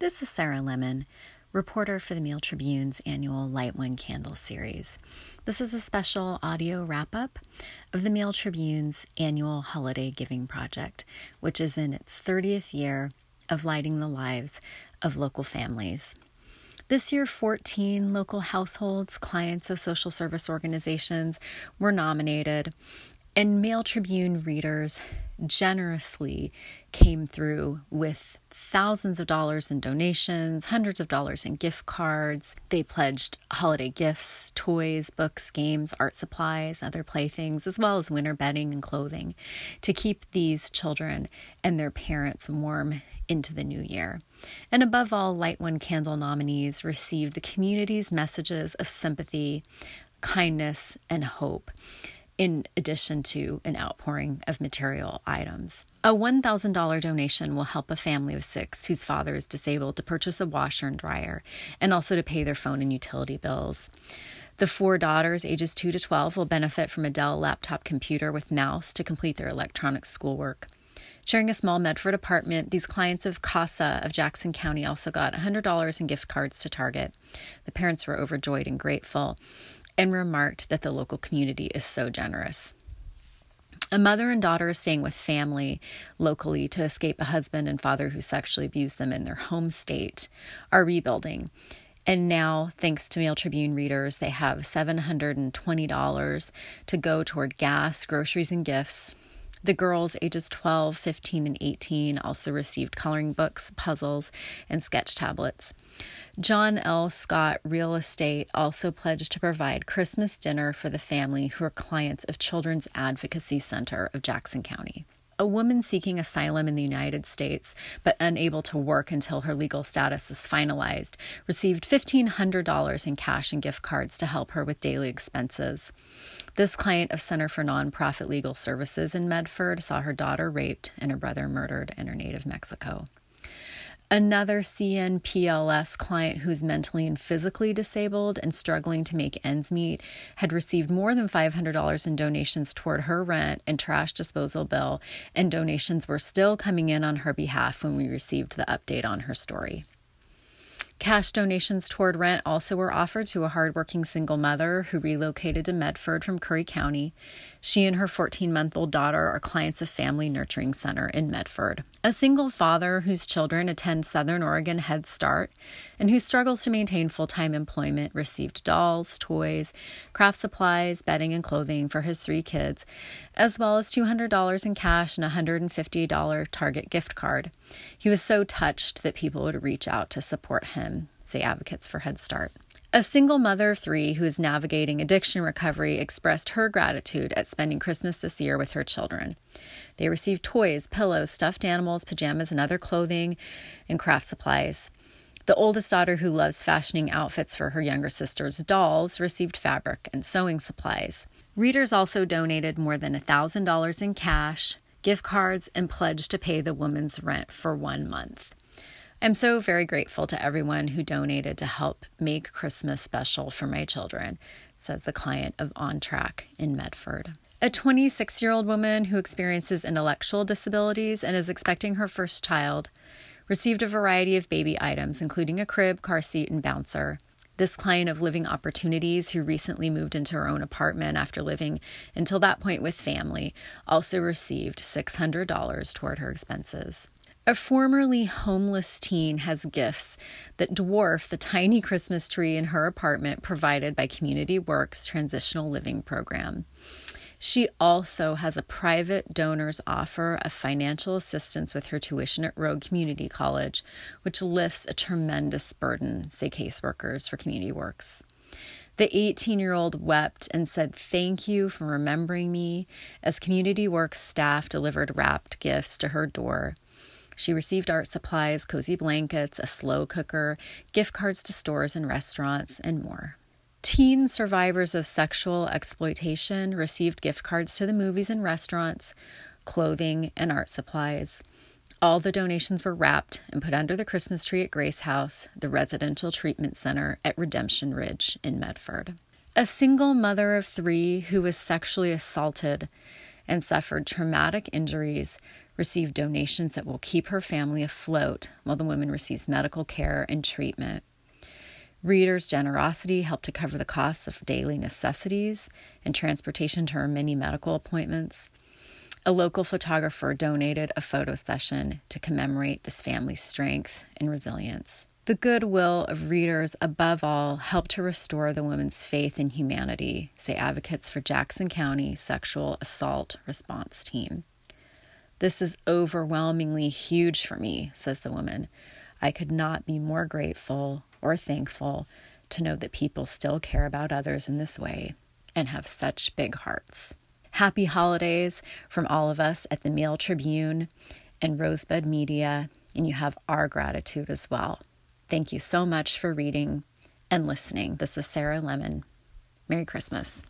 This is Sarah Lemon, reporter for the Mail Tribune's annual Light One Candle series. This is a special audio wrap up of the Mail Tribune's annual holiday giving project, which is in its 30th year of lighting the lives of local families. This year, 14 local households, clients of social service organizations were nominated, and Mail Tribune readers generously came through with thousands of dollars in donations, hundreds of dollars in gift cards. They pledged holiday gifts, toys, books, games, art supplies, other playthings, as well as winter bedding and clothing to keep these children and their parents warm into the new year. And above all, Light One Candle nominees received the community's messages of sympathy, kindness, and hope in addition to an outpouring of material items. A $1,000 donation will help a family of six whose father is disabled to purchase a washer and dryer and also to pay their phone and utility bills. The four daughters, ages 2 to 12, will benefit from a Dell laptop computer with mouse to complete their electronic schoolwork. Sharing a small Medford apartment, these clients of CASA of Jackson County also got $100 in gift cards to Target. The parents were overjoyed and grateful and remarked that the local community is so generous. A mother and daughter are staying with family locally to escape a husband and father who sexually abused them in their home state are rebuilding. And now, thanks to Mail Tribune readers, they have $720 to go toward gas, groceries, and gifts. The girls, ages 12, 15, and 18, also received coloring books, puzzles, and sketch tablets. John L. Scott Real Estate also pledged to provide Christmas dinner for the family who are clients of Children's Advocacy Center of Jackson County a woman seeking asylum in the United States but unable to work until her legal status is finalized received $1,500 in cash and gift cards to help her with daily expenses. This client of Center for Nonprofit Legal Services in Medford saw her daughter raped and her brother murdered in her native Mexico. Another CNPLS client who's mentally and physically disabled and struggling to make ends meet had received more than $500 in donations toward her rent and trash disposal bill, and donations were still coming in on her behalf when we received the update on her story. Cash donations toward rent also were offered to a hardworking single mother who relocated to Medford from Curry County. She and her 14 month old daughter are clients of Family Nurturing Center in Medford. A single father whose children attend Southern Oregon Head Start and who struggles to maintain full time employment received dolls, toys, craft supplies, bedding, and clothing for his three kids, as well as $200 in cash and a $150 Target gift card. He was so touched that people would reach out to support him, say advocates for Head Start. A single mother of three who is navigating addiction recovery expressed her gratitude at spending Christmas this year with her children. They received toys, pillows, stuffed animals, pajamas, and other clothing and craft supplies. The oldest daughter, who loves fashioning outfits for her younger sister's dolls, received fabric and sewing supplies. Readers also donated more than $1,000 in cash, gift cards, and pledged to pay the woman's rent for one month. I'm so very grateful to everyone who donated to help make Christmas special for my children, says the client of On Track in Medford. A 26 year old woman who experiences intellectual disabilities and is expecting her first child received a variety of baby items, including a crib, car seat, and bouncer. This client of Living Opportunities, who recently moved into her own apartment after living until that point with family, also received $600 toward her expenses. A formerly homeless teen has gifts that dwarf the tiny Christmas tree in her apartment provided by Community Works Transitional Living Program. She also has a private donor's offer of financial assistance with her tuition at Rogue Community College, which lifts a tremendous burden, say caseworkers for Community Works. The 18 year old wept and said, Thank you for remembering me as Community Works staff delivered wrapped gifts to her door. She received art supplies, cozy blankets, a slow cooker, gift cards to stores and restaurants, and more. Teen survivors of sexual exploitation received gift cards to the movies and restaurants, clothing, and art supplies. All the donations were wrapped and put under the Christmas tree at Grace House, the residential treatment center at Redemption Ridge in Medford. A single mother of three who was sexually assaulted and suffered traumatic injuries received donations that will keep her family afloat while the woman receives medical care and treatment. Readers' generosity helped to cover the costs of daily necessities and transportation to her many medical appointments. A local photographer donated a photo session to commemorate this family's strength and resilience. The goodwill of readers, above all, helped to restore the woman's faith in humanity, say advocates for Jackson County Sexual Assault Response Team. This is overwhelmingly huge for me, says the woman. I could not be more grateful or thankful to know that people still care about others in this way and have such big hearts. Happy holidays from all of us at the Mail Tribune and Rosebud Media, and you have our gratitude as well. Thank you so much for reading and listening. This is Sarah Lemon. Merry Christmas.